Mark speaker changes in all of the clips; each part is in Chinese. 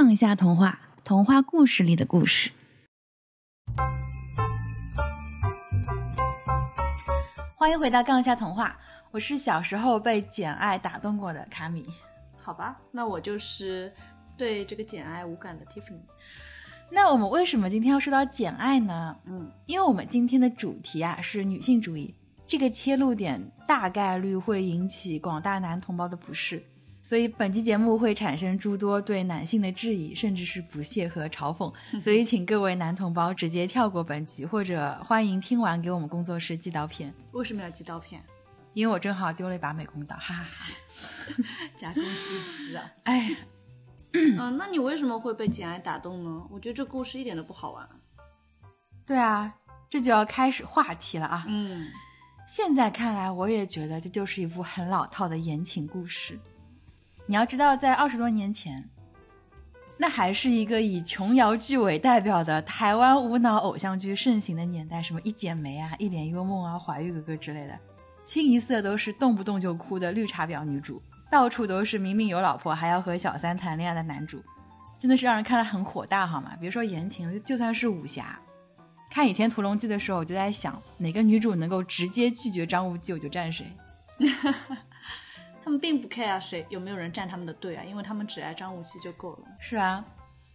Speaker 1: 杠一下童话，童话故事里的故事。欢迎回到杠一下童话，我是小时候被《简爱》打动过的卡米。
Speaker 2: 好吧，那我就是对这个《简爱》无感的 Tiffany。
Speaker 1: 那我们为什么今天要说到《简爱》呢？
Speaker 2: 嗯，
Speaker 1: 因为我们今天的主题啊是女性主义，这个切入点大概率会引起广大男同胞的不适，所以本期节目会产生诸多对男性的质疑，甚至是不屑和嘲讽。所以请各位男同胞直接跳过本集，或者欢迎听完给我们工作室寄刀片，
Speaker 2: 为什么要寄刀片？
Speaker 1: 因为我正好丢了一把美工刀，哈哈哈。
Speaker 2: 假公济私啊！
Speaker 1: 哎，
Speaker 2: 嗯，那你为什么会被《简爱》打动呢？我觉得这故事一点都不好玩。
Speaker 1: 对啊，这就要开始话题了啊。
Speaker 2: 嗯，
Speaker 1: 现在看来，我也觉得这就是一部很老套的言情故事。你要知道，在二十多年前，那还是一个以琼瑶剧为代表的台湾无脑偶像剧盛行的年代，什么一剪梅啊、一帘幽梦啊、怀玉哥哥之类的，清一色都是动不动就哭的绿茶婊女主，到处都是明明有老婆还要和小三谈恋爱的男主，真的是让人看了很火大，好吗？别说言情，就算是武侠。看《倚天屠龙记》的时候，我就在想，哪个女主能够直接拒绝张无忌，我就站谁。
Speaker 2: 他们并不 care 谁有没有人站他们的队啊，因为他们只爱张无忌就够了。
Speaker 1: 是啊，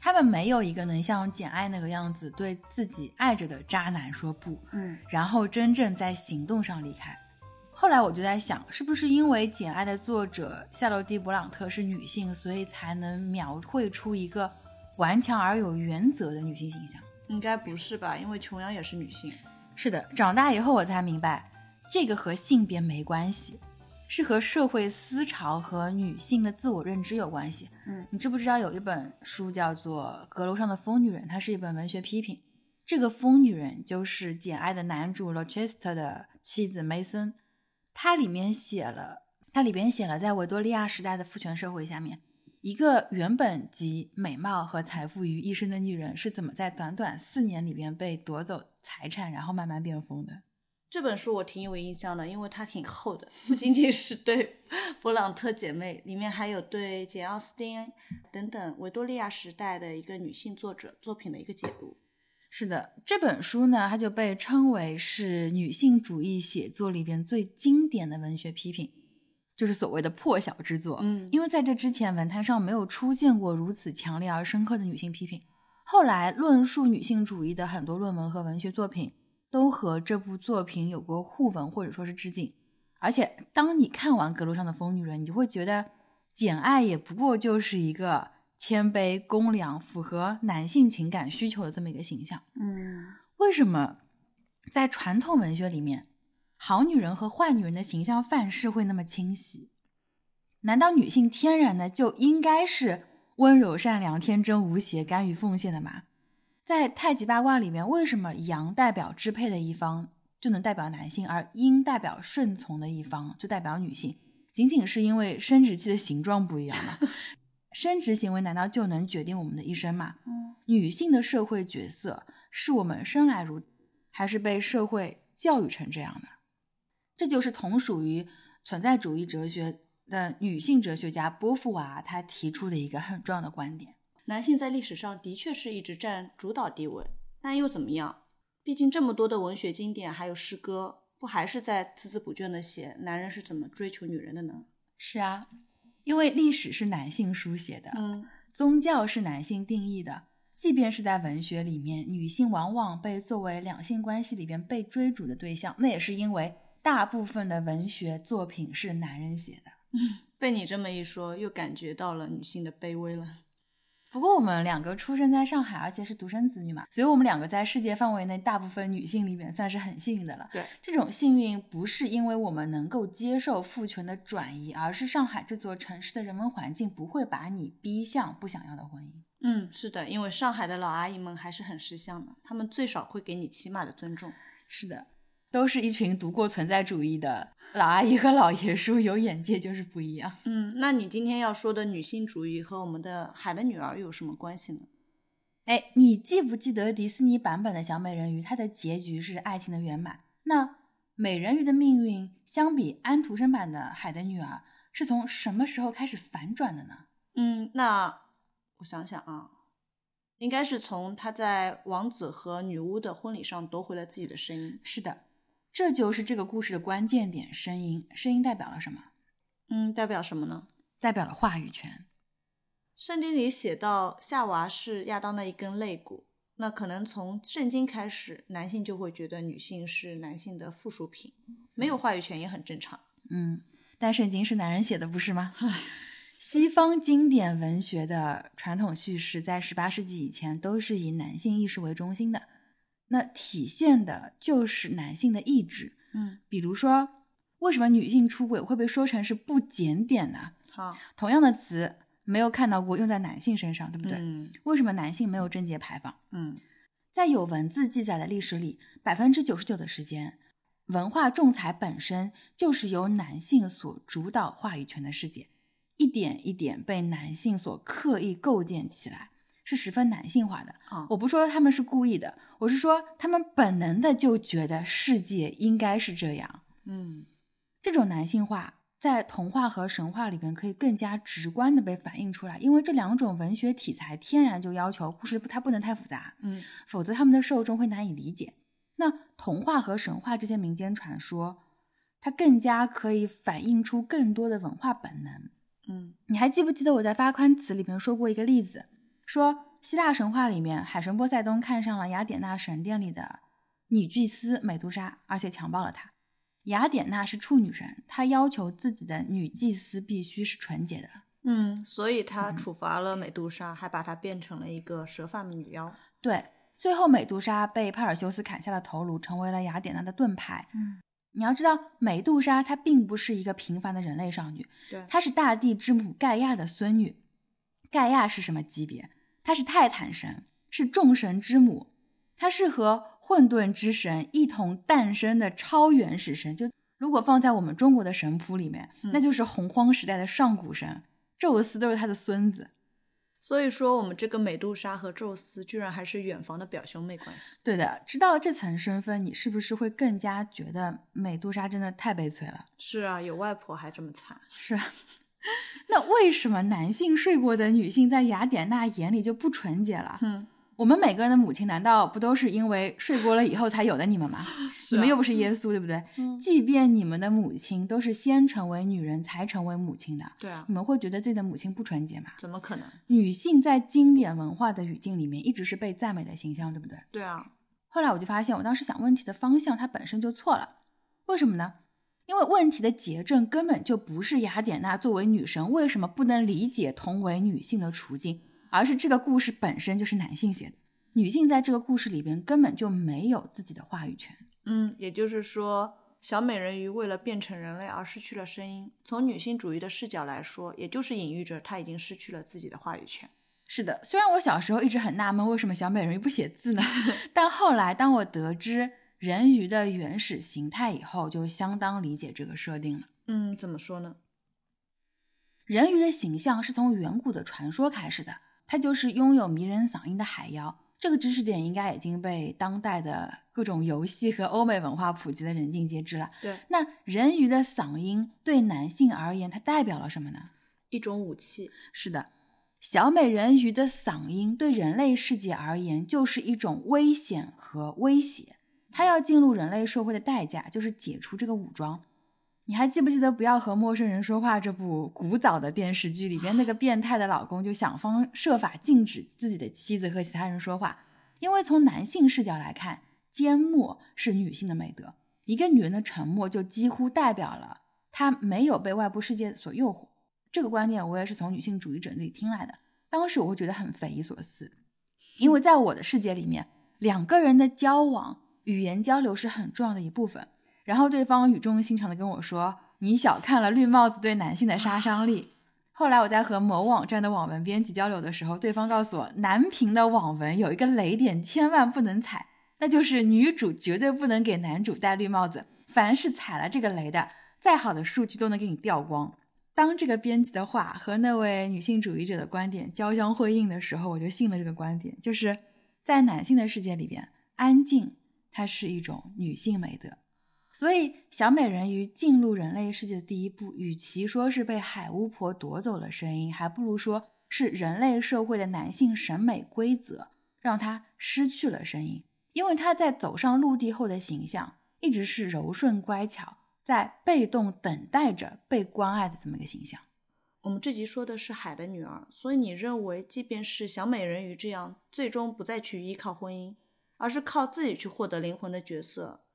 Speaker 1: 他们没有一个能像简爱那个样子对自己爱着的渣男说不，
Speaker 2: 嗯，
Speaker 1: 然后真正在行动上离开。后来我就在想，是不是因为《简爱》的作者夏洛蒂·勃朗特是女性，所以才能描绘出一个顽强而有原则的女性形象？
Speaker 2: 应该不是吧？因为琼瑶也是女性。
Speaker 1: 是的，长大以后我才明白，这个和性别没关系，是和社会思潮和女性的自我认知有关系。
Speaker 2: 嗯，
Speaker 1: 你知不知道有一本书叫做《阁楼上的疯女人》，它是一本文学批评。这个疯女人就是《简爱》的男主 Rochester 的妻子梅森。它里面写了，它里边写了，在维多利亚时代的父权社会下面，一个原本集美貌和财富于一身的女人是怎么在短短四年里边被夺走财产，然后慢慢变疯的。
Speaker 2: 这本书我挺有印象的，因为它挺厚的，不仅仅是对勃朗特姐妹，里面还有对简奥斯汀等等维多利亚时代的一个女性作者作品的一个解读。
Speaker 1: 是的，这本书呢，它就被称为是女性主义写作里边最经典的文学批评，就是所谓的破晓之作。
Speaker 2: 嗯
Speaker 1: 因为在这之前，文坛上没有出现过如此强烈而深刻的女性批评。后来论述女性主义的很多论文和文学作品，都和这部作品有过互文或者说是致敬。而且，当你看完《阁楼上的疯女人》，你就会觉得，简爱也不过就是一个谦卑、公良、符合男性情感需求的这么一个形象。
Speaker 2: 嗯，
Speaker 1: 为什么在传统文学里面，好女人和坏女人的形象范式会那么清晰？难道女性天然的就应该是温柔、善良、天真、无邪、甘于奉献的吗？在太极八卦里面，为什么阳代表支配的一方就能代表男性，而阴代表顺从的一方就代表女性？仅仅是因为生殖器的形状不一样吗？生殖行为难道就能决定我们的一生吗？
Speaker 2: 嗯，
Speaker 1: 女性的社会角色是我们生来如，还是被社会教育成这样的？这就是同属于存在主义哲学的女性哲学家波伏娃她提出的一个很重要的观点。
Speaker 2: 男性在历史上的确是一直占主导地位，但又怎么样？毕竟这么多的文学经典还有诗歌，不还是在孜孜不倦的写男人是怎么追求女人的呢？
Speaker 1: 是啊，因为历史是男性书写的，
Speaker 2: 嗯，
Speaker 1: 宗教是男性定义的。即便是在文学里面，女性往往被作为两性关系里边被追逐的对象，那也是因为大部分的文学作品是男人写的。
Speaker 2: 被你这么一说，又感觉到了女性的卑微了。
Speaker 1: 不过我们两个出生在上海，而且是独生子女嘛，所以我们两个在世界范围内大部分女性里面算是很幸运的了。
Speaker 2: 对，
Speaker 1: 这种幸运不是因为我们能够接受父权的转移，而是上海这座城市的人文环境不会把你逼向不想要的婚姻。
Speaker 2: 嗯，是的，因为上海的老阿姨们还是很识相的，她们最少会给你起码的尊重。
Speaker 1: 是的，都是一群读过存在主义的老阿姨和老爷叔，有眼界就是不一样。
Speaker 2: 嗯，那你今天要说的女性主义和我们的《海的女儿》有什么关系呢？
Speaker 1: 哎，你记不记得迪士尼版本的小美人鱼，它的结局是爱情的圆满？那美人鱼的命运相比安徒生版的《海的女儿》，是从什么时候开始反转的呢？
Speaker 2: 嗯，那我想想啊，应该是从她在王子和女巫的婚礼上夺回了自己的声音。
Speaker 1: 是的，这就是这个故事的关键点——声音。声音代表了什么？
Speaker 2: 嗯，代表什么呢？
Speaker 1: 代表了话语权。
Speaker 2: 圣经里写到夏娃是亚当的一根肋骨，那可能从圣经开始，男性就会觉得女性是男性的附属品，没有话语权也很正常。
Speaker 1: 嗯，但圣经是男人写的，不是吗？西方经典文学的传统叙事在十八世纪以前都是以男性意识为中心的，那体现的就是男性的意志。
Speaker 2: 嗯，
Speaker 1: 比如说，为什么女性出轨会被说成是不检点呢？
Speaker 2: 好，
Speaker 1: 同样的词没有看到过用在男性身上，对不对？
Speaker 2: 嗯
Speaker 1: 为什么男性没有贞洁牌坊？
Speaker 2: 嗯
Speaker 1: 在有文字记载的历史里，百分之九十九的时间，文化仲裁本身就是由男性所主导话语权的世界，一点一点被男性所刻意构建起来，是十分男性化的。
Speaker 2: 啊
Speaker 1: 我不说他们是故意的，我是说他们本能的就觉得世界应该是这样。
Speaker 2: 嗯
Speaker 1: 这种男性化在童话和神话里边可以更加直观的被反映出来，因为这两种文学题材天然就要求故事它不能太复杂，
Speaker 2: 嗯
Speaker 1: 否则他们的受众会难以理解。那童话和神话这些民间传说，它更加可以反映出更多的文化本能。
Speaker 2: 嗯
Speaker 1: 你还记不记得我在发宽词里面说过一个例子，说希腊神话里面海神波塞冬看上了雅典娜神殿里的女祭司美杜莎，而且强暴了她。雅典娜是处女神，她要求自己的女祭司必须是纯洁的。
Speaker 2: 嗯，所以她处罚了美杜莎，还把她变成了一个蛇发女妖。
Speaker 1: 对，最后美杜莎被帕尔修斯砍下了头颅，成为了雅典娜的盾牌。
Speaker 2: 嗯，
Speaker 1: 你要知道，美杜莎她并不是一个平凡的人类少女，
Speaker 2: 对，
Speaker 1: 她是大地之母盖亚的孙女。盖亚是什么级别？她是泰坦神，是众神之母，她是和混沌之神一同诞生的超原始神。就如果放在我们中国的神谱里面，
Speaker 2: 嗯
Speaker 1: 那就是洪荒时代的上古神，宙斯都是他的孙子。
Speaker 2: 所以说我们这个美杜莎和宙斯居然还是远房的表兄妹关系。
Speaker 1: 对的，知道这层身份，你是不是会更加觉得美杜莎真的太悲催了？
Speaker 2: 是啊，有外婆还这么惨。
Speaker 1: 是啊。那为什么男性睡过的女性在雅典娜眼里就不纯洁了？
Speaker 2: 嗯，
Speaker 1: 我们每个人的母亲难道不都是因为睡过了以后才有的你们吗？
Speaker 2: 啊
Speaker 1: 你们又不是耶稣，对不对？
Speaker 2: 嗯
Speaker 1: 即便你们的母亲都是先成为女人才成为母亲的，
Speaker 2: 对啊
Speaker 1: 你，们会觉得自己的母亲不纯洁吗？
Speaker 2: 怎么可能？
Speaker 1: 女性在经典文化的语境里面一直是被赞美的形象，对不对？
Speaker 2: 对啊，
Speaker 1: 后来我就发现，我当时想问题的方向它本身就错了。为什么呢？因为问题的结症根本就不是雅典娜作为女神为什么不能理解同为女性的处境，而是这个故事本身就是男性写的。女性在这个故事里边根本就没有自己的话语权。
Speaker 2: 嗯，也就是说，小美人鱼为了变成人类而失去了声音。从女性主义的视角来说，也就是隐喻着她已经失去了自己的话语权。
Speaker 1: 是的，虽然我小时候一直很纳闷为什么小美人鱼不写字呢，但后来当我得知人鱼的原始形态以后，就相当理解这个设定了。
Speaker 2: 嗯，怎么说呢？
Speaker 1: 人鱼的形象是从远古的传说开始的，它就是拥有迷人嗓音的海妖。这个知识点应该已经被当代的各种游戏和欧美文化普及的人尽皆知了。
Speaker 2: 对，
Speaker 1: 那人鱼的嗓音对男性而言，它代表了什么呢？
Speaker 2: 一种武器。
Speaker 1: 是的，小美人鱼的嗓音对人类世界而言就是一种危险和威胁。他要进入人类社会的代价就是解除这个武装。你还记不记得《不要和陌生人说话》这部古早的电视剧里边，那个变态的老公就想方设法禁止自己的妻子和其他人说话，因为从男性视角来看，缄默是女性的美德。一个女人的沉默就几乎代表了她没有被外部世界所诱惑。这个观点我也是从女性主义者那里听来的。当时我会觉得很匪夷所思，因为在我的世界里面，两个人的交往、语言交流是很重要的一部分。然后对方语重心长的跟我说：“你小看了绿帽子对男性的杀伤力。”后来我在和某网站的网文编辑交流的时候，对方告诉我，男频的网文有一个雷点，千万不能踩，那就是女主绝对不能给男主戴绿帽子。凡是踩了这个雷的，再好的数据都能给你掉光。当这个编辑的话和那位女性主义者的观点交相辉映的时候，我就信了这个观点，就是在男性的世界里边，安静它是一种女性美德。所以，小美人鱼进入人类世界的第一步，与其说是被海巫婆夺走了声音，还不如说是人类社会的男性审美规则让她失去了声音，因为她在走上陆地后的形象一直是柔顺乖巧，在被动等待着被关爱的这么一个形象。
Speaker 2: 我们这集说的是海的女儿，所以你认为，即便是小美人鱼这样最终不再去依靠婚姻，而是靠自己去获得灵魂的角色，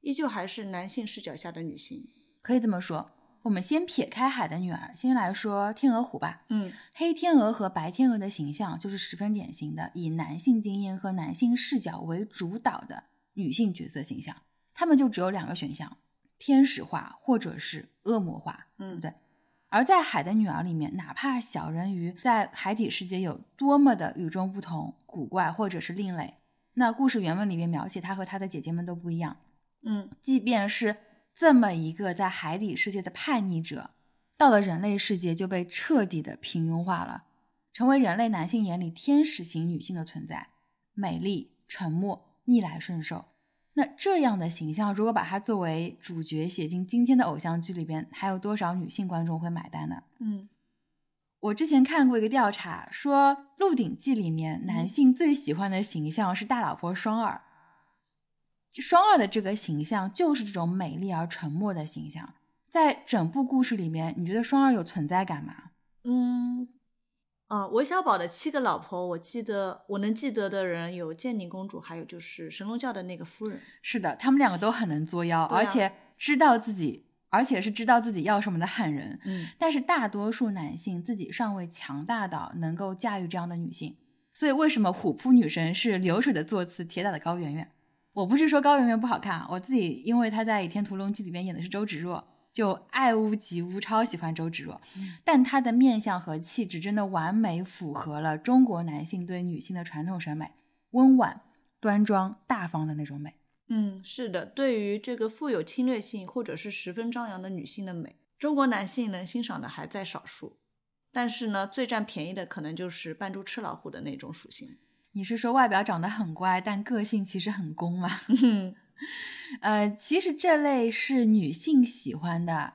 Speaker 2: 依旧还是男性视角下的女性？
Speaker 1: 可以这么说。我们先撇开海的女儿，先来说天鹅湖吧。
Speaker 2: 嗯，
Speaker 1: 黑天鹅和白天鹅的形象就是十分典型的以男性经验和男性视角为主导的女性角色形象。他们就只有两个选项：天使化或者是恶魔化，对不对？而在海的女儿里面，哪怕小人鱼在海底世界有多么的与众不同、古怪或者是另类，那故事原文里面描写她和她的姐姐们都不一样。
Speaker 2: 嗯，
Speaker 1: 即便是。这么一个在海底世界的叛逆者，到了人类世界就被彻底的平庸化了，成为人类男性眼里天使型女性的存在，美丽、沉默、逆来顺受。那这样的形象，如果把它作为主角写进今天的偶像剧里边，还有多少女性观众会买单呢？
Speaker 2: 嗯，
Speaker 1: 我之前看过一个调查，说《鹿鼎记》里面男性最喜欢的形象是大老婆双儿。双儿的这个形象就是这种美丽而沉默的形象，在整部故事里面，你觉得双儿有存在感吗？
Speaker 2: 嗯，啊，韦小宝的七个老婆，我记得我能记得的人有建宁公主，还有就是神龙教的那个夫人。
Speaker 1: 是的，他们两个都很能作妖，而且知道自己，而且是知道自己要什么的狠人。
Speaker 2: 嗯，
Speaker 1: 但是大多数男性自己尚未强大到能够驾驭这样的女性，所以为什么虎扑女神是流水的座次，铁打的高圆圆？我不是说高圆圆不好看，我自己因为她在《倚天屠龙记》里面演的是周芷若，就爱屋及乌，超喜欢周芷若。但她的面相和气质真的完美符合了中国男性对女性的传统审美，温婉、端庄、大方的那种美。
Speaker 2: 嗯，是的，对于这个富有侵略性或者是十分张扬的女性的美，中国男性能欣赏的还在少数。但是呢，最占便宜的可能就是扮猪吃老虎的那种属性。
Speaker 1: 你是说外表长得很乖，但个性其实很攻吗？呃，其实这类是女性喜欢的，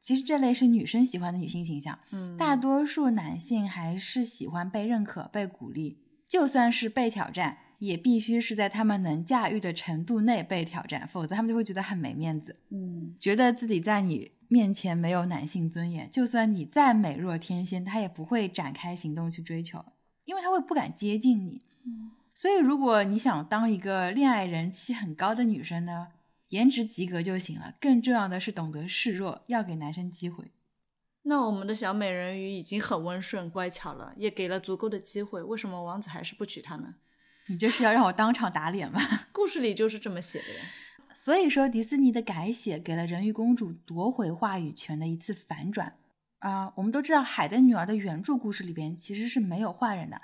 Speaker 1: 其实这类是女生喜欢的女性形象。
Speaker 2: 嗯，
Speaker 1: 大多数男性还是喜欢被认可、被鼓励，就算是被挑战，也必须是在他们能驾驭的程度内被挑战，否则他们就会觉得很没面子。
Speaker 2: 嗯，
Speaker 1: 觉得自己在你面前没有男性尊严，就算你再美若天仙，他也不会展开行动去追求，因为他会不敢接近你。嗯所以，如果你想当一个恋爱人气很高的女生呢，颜值及格就行了。更重要的是懂得示弱，要给男生机会。
Speaker 2: 那我们的小美人鱼已经很温顺乖巧了，也给了足够的机会，为什么王子还是不娶她呢？
Speaker 1: 你这是要让我当场打脸吗？
Speaker 2: 故事里就是这么写的呀。
Speaker 1: 所以说，迪士尼的改写给了人鱼公主夺回话语权的一次反转啊！我们都知道，《海的女儿》的原著故事里边其实是没有坏人的。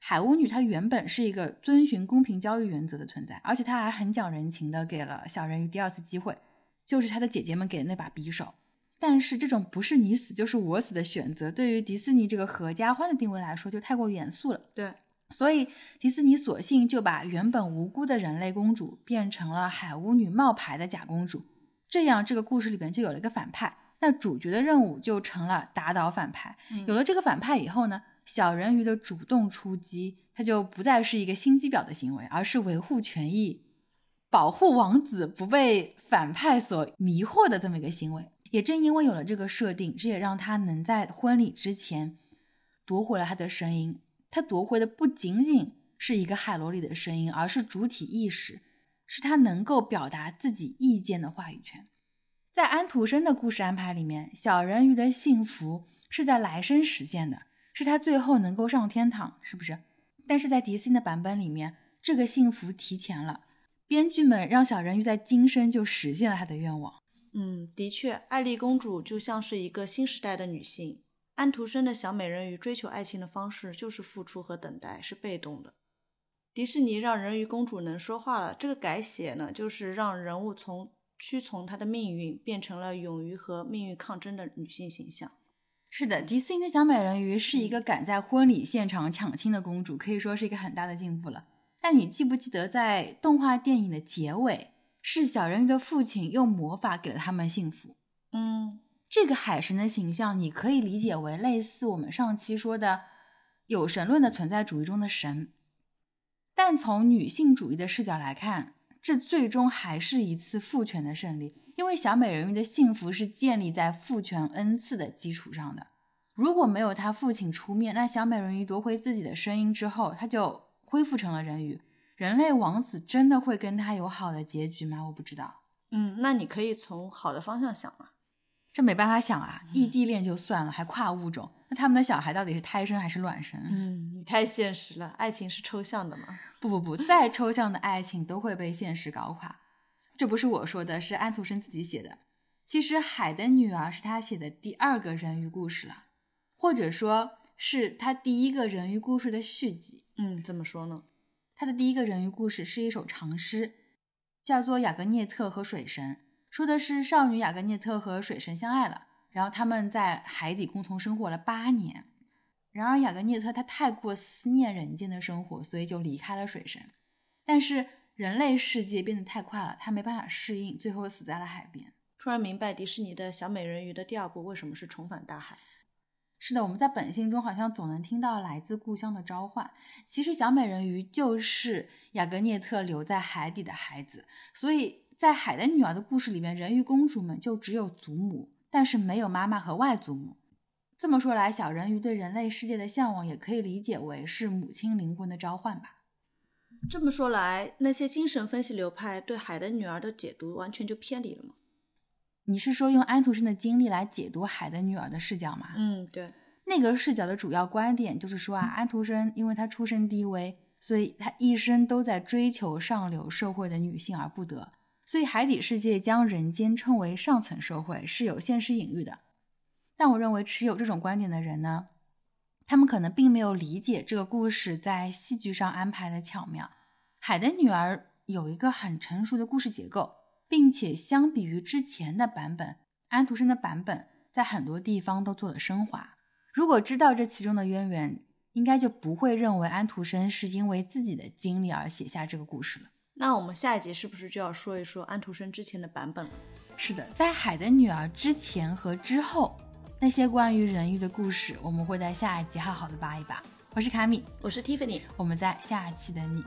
Speaker 1: 海巫女她原本是一个遵循公平交易原则的存在，而且她还很讲人情的给了小人鱼第二次机会，就是她的姐姐们给的那把匕首。但是这种不是你死就是我死的选择，对于迪士尼这个合家欢的定位来说就太过严肃了。
Speaker 2: 对，
Speaker 1: 所以迪士尼索性就把原本无辜的人类公主变成了海巫女冒牌的假公主，这样这个故事里边就有了一个反派，那主角的任务就成了打倒反派。有了这个反派以后呢？小人鱼的主动出击，它就不再是一个心机婊的行为，而是维护权益、保护王子不被反派所迷惑的这么一个行为。也正因为有了这个设定，这也让他能在婚礼之前夺回了他的声音。他夺回的不仅仅是一个海螺里的声音，而是主体意识，是他能够表达自己意见的话语权。在安徒生的故事安排里面，小人鱼的幸福是在来生实现的。是他最后能够上天堂，是不是？但是在迪斯尼的版本里面，这个幸福提前了。编剧们让小人鱼在今生就实现了他的愿望。
Speaker 2: 嗯，的确，艾丽公主就像是一个新时代的女性。安徒生的小美人鱼追求爱情的方式就是付出和等待，是被动的。迪士尼让人鱼公主能说话了，这个改写呢，就是让人物从屈从她的命运，变成了勇于和命运抗争的女性形象。
Speaker 1: 是的，迪士尼的小美人鱼是一个敢在婚礼现场抢亲的公主，可以说是一个很大的进步了。但你记不记得，在动画电影的结尾，是小人鱼的父亲用魔法给了他们幸福？
Speaker 2: 嗯，
Speaker 1: 这个海神的形象，你可以理解为类似我们上期说的有神论的存在主义中的神。但从女性主义的视角来看，这最终还是一次父权的胜利，因为小美人鱼的幸福是建立在父权恩赐的基础上的。如果没有她父亲出面，那小美人鱼夺回自己的声音之后，她就恢复成了人鱼。人类王子真的会跟她有好的结局吗？我不知道。
Speaker 2: 嗯，那你可以从好的方向想嘛。
Speaker 1: 这没办法想啊，异地恋就算了，还跨物种，那他们的小孩到底是胎生还是卵生？
Speaker 2: 嗯，你太现实了，爱情是抽象的吗。
Speaker 1: 不不不，再抽象的爱情都会被现实搞垮。这不是我说的，是安徒生自己写的。其实《海的女儿》是他写的第二个人鱼故事了，或者说是他第一个人鱼故事的续集。
Speaker 2: 嗯，怎么说呢？
Speaker 1: 他的第一个人鱼故事是一首长诗，叫做《雅各涅特和水神》。说的是少女雅格涅特和水神相爱了，然后他们在海底共同生活了八年。然而雅格涅特她太过思念人间的生活，所以就离开了水神。但是人类世界变得太快了，她没办法适应，最后死在了海边。
Speaker 2: 突然明白迪士尼的小美人鱼的第二部为什么是重返大海。
Speaker 1: 是的，我们在本性中好像总能听到来自故乡的召唤。其实小美人鱼就是雅格涅特留在海底的孩子，所以。在《海的女儿》的故事里面，人鱼公主们就只有祖母，但是没有妈妈和外祖母。这么说来，小人鱼对人类世界的向往也可以理解为是母亲灵魂的召唤吧。
Speaker 2: 这么说来，那些精神分析流派对《海的女儿》的解读完全就偏离了吗？
Speaker 1: 你是说用安徒生的经历来解读《海的女儿》的视角吗？
Speaker 2: 嗯，对。
Speaker 1: 那个视角的主要观点就是说啊，安徒生因为他出身低微，所以他一生都在追求上流社会的女性而不得。所以，海底世界将人间称为上层社会是有现实隐喻的。但我认为，持有这种观点的人呢，他们可能并没有理解这个故事在戏剧上安排的巧妙。《海的女儿》有一个很成熟的故事结构，并且相比于之前的版本，安徒生的版本在很多地方都做了升华。如果知道这其中的渊源，应该就不会认为安徒生是因为自己的经历而写下这个故事了。
Speaker 2: 那我们下一集是不是就要说一说安徒生之前的版本了？
Speaker 1: 是的，在《海的女儿》之前和之后，那些关于人鱼的故事，我们会在下一集好好的扒一扒。我是卡米，
Speaker 2: 我是 Tiffany，
Speaker 1: 我们在下一期等你。